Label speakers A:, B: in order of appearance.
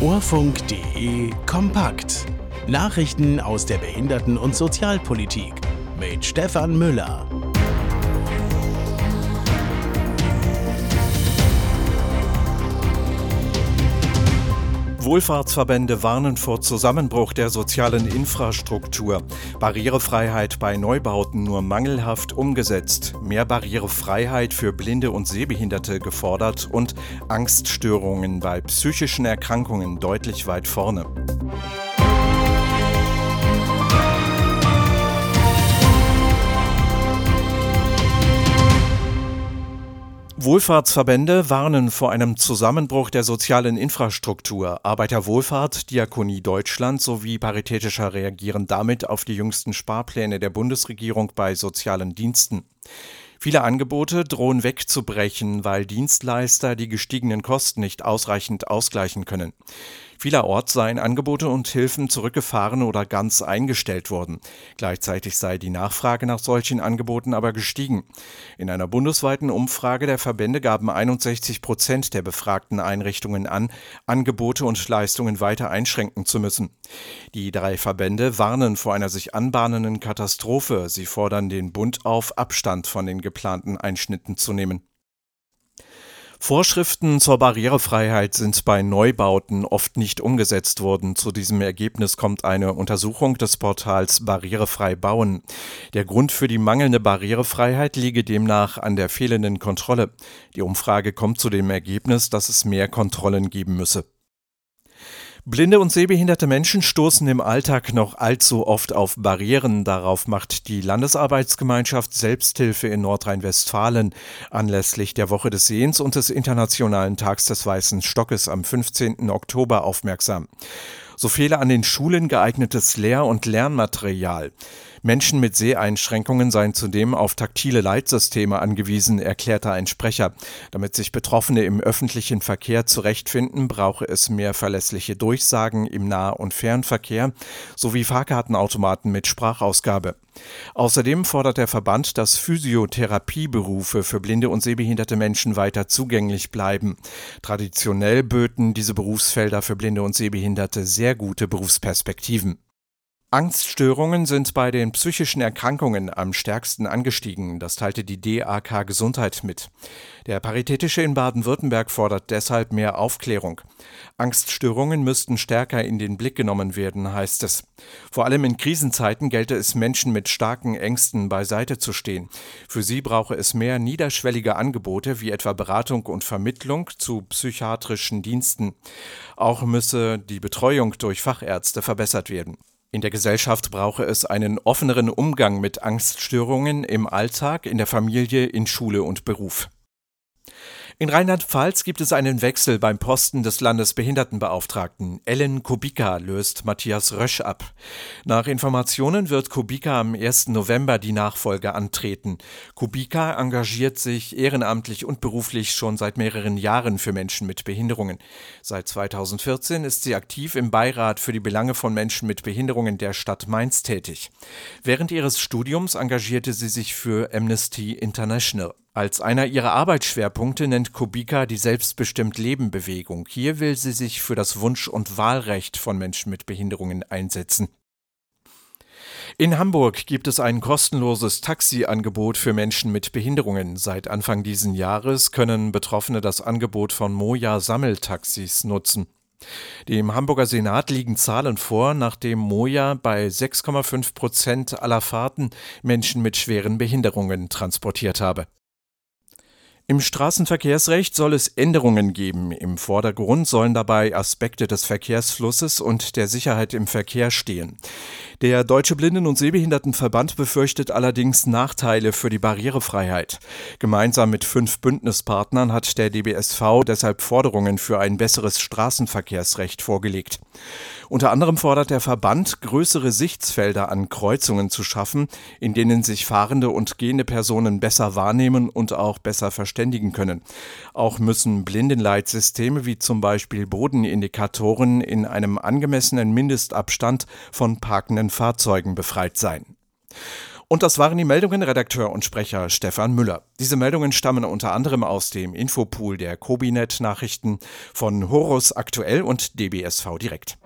A: Orfunk.de kompakt. Nachrichten aus der Behinderten- und Sozialpolitik mit Stefan Müller.
B: Wohlfahrtsverbände warnen vor Zusammenbruch der sozialen Infrastruktur. Barrierefreiheit bei Neubauten nur mangelhaft umgesetzt. Mehr Barrierefreiheit für Blinde und Sehbehinderte gefordert und Angststörungen bei psychischen Erkrankungen deutlich weit vorne. Wohlfahrtsverbände warnen vor einem Zusammenbruch der sozialen Infrastruktur. Arbeiterwohlfahrt, Diakonie Deutschland sowie Paritätischer reagieren damit auf die jüngsten Sparpläne der Bundesregierung bei sozialen Diensten. Viele Angebote drohen wegzubrechen, weil Dienstleister die gestiegenen Kosten nicht ausreichend ausgleichen können. Vielerorts seien Angebote und Hilfen zurückgefahren oder ganz eingestellt worden. Gleichzeitig sei die Nachfrage nach solchen Angeboten aber gestiegen. In einer bundesweiten Umfrage der Verbände gaben 61 Prozent der befragten Einrichtungen an, Angebote und Leistungen weiter einschränken zu müssen. Die drei Verbände warnen vor einer sich anbahnenden Katastrophe. Sie fordern den Bund auf, Abstand von den geplanten Einschnitten zu nehmen. Vorschriften zur Barrierefreiheit sind bei Neubauten oft nicht umgesetzt worden. Zu diesem Ergebnis kommt eine Untersuchung des Portals Barrierefrei bauen. Der Grund für die mangelnde Barrierefreiheit liege demnach an der fehlenden Kontrolle. Die Umfrage kommt zu dem Ergebnis, dass es mehr Kontrollen geben müsse. Blinde und sehbehinderte Menschen stoßen im Alltag noch allzu oft auf Barrieren. Darauf macht die Landesarbeitsgemeinschaft Selbsthilfe in Nordrhein-Westfalen anlässlich der Woche des Sehens und des Internationalen Tags des Weißen Stockes am 15. Oktober aufmerksam. So fehle an den Schulen geeignetes Lehr- und Lernmaterial. Menschen mit Seheinschränkungen seien zudem auf taktile Leitsysteme angewiesen, erklärte ein Sprecher. Damit sich Betroffene im öffentlichen Verkehr zurechtfinden, brauche es mehr verlässliche Durchsagen im Nah- und Fernverkehr sowie Fahrkartenautomaten mit Sprachausgabe. Außerdem fordert der Verband, dass Physiotherapieberufe für blinde und sehbehinderte Menschen weiter zugänglich bleiben. Traditionell böten diese Berufsfelder für blinde und sehbehinderte sehr gute Berufsperspektiven. Angststörungen sind bei den psychischen Erkrankungen am stärksten angestiegen, das teilte die DAK Gesundheit mit. Der Paritätische in Baden-Württemberg fordert deshalb mehr Aufklärung. Angststörungen müssten stärker in den Blick genommen werden, heißt es. Vor allem in Krisenzeiten gelte es Menschen mit starken Ängsten beiseite zu stehen. Für sie brauche es mehr niederschwellige Angebote wie etwa Beratung und Vermittlung zu psychiatrischen Diensten. Auch müsse die Betreuung durch Fachärzte verbessert werden. In der Gesellschaft brauche es einen offeneren Umgang mit Angststörungen im Alltag, in der Familie, in Schule und Beruf. In Rheinland-Pfalz gibt es einen Wechsel beim Posten des Landesbehindertenbeauftragten. Ellen Kubika löst Matthias Rösch ab. Nach Informationen wird Kubika am 1. November die Nachfolge antreten. Kubika engagiert sich ehrenamtlich und beruflich schon seit mehreren Jahren für Menschen mit Behinderungen. Seit 2014 ist sie aktiv im Beirat für die Belange von Menschen mit Behinderungen der Stadt Mainz tätig. Während ihres Studiums engagierte sie sich für Amnesty International. Als einer ihrer Arbeitsschwerpunkte nennt Kubika die Selbstbestimmt-Leben-Bewegung. Hier will sie sich für das Wunsch- und Wahlrecht von Menschen mit Behinderungen einsetzen. In Hamburg gibt es ein kostenloses Taxi-Angebot für Menschen mit Behinderungen. Seit Anfang dieses Jahres können Betroffene das Angebot von Moja Sammeltaxis nutzen. Dem Hamburger Senat liegen Zahlen vor, nachdem Moja bei 6,5 Prozent aller Fahrten Menschen mit schweren Behinderungen transportiert habe. Im Straßenverkehrsrecht soll es Änderungen geben. Im Vordergrund sollen dabei Aspekte des Verkehrsflusses und der Sicherheit im Verkehr stehen. Der Deutsche Blinden- und Sehbehindertenverband befürchtet allerdings Nachteile für die Barrierefreiheit. Gemeinsam mit fünf Bündnispartnern hat der DBSV deshalb Forderungen für ein besseres Straßenverkehrsrecht vorgelegt. Unter anderem fordert der Verband, größere Sichtsfelder an Kreuzungen zu schaffen, in denen sich fahrende und gehende Personen besser wahrnehmen und auch besser verständigen können. Auch müssen Blindenleitsysteme wie zum Beispiel Bodenindikatoren in einem angemessenen Mindestabstand von parkenden Fahrzeugen befreit sein. Und das waren die Meldungen Redakteur und Sprecher Stefan Müller. Diese Meldungen stammen unter anderem aus dem Infopool der Kobinet Nachrichten von Horus Aktuell und DBSV Direkt.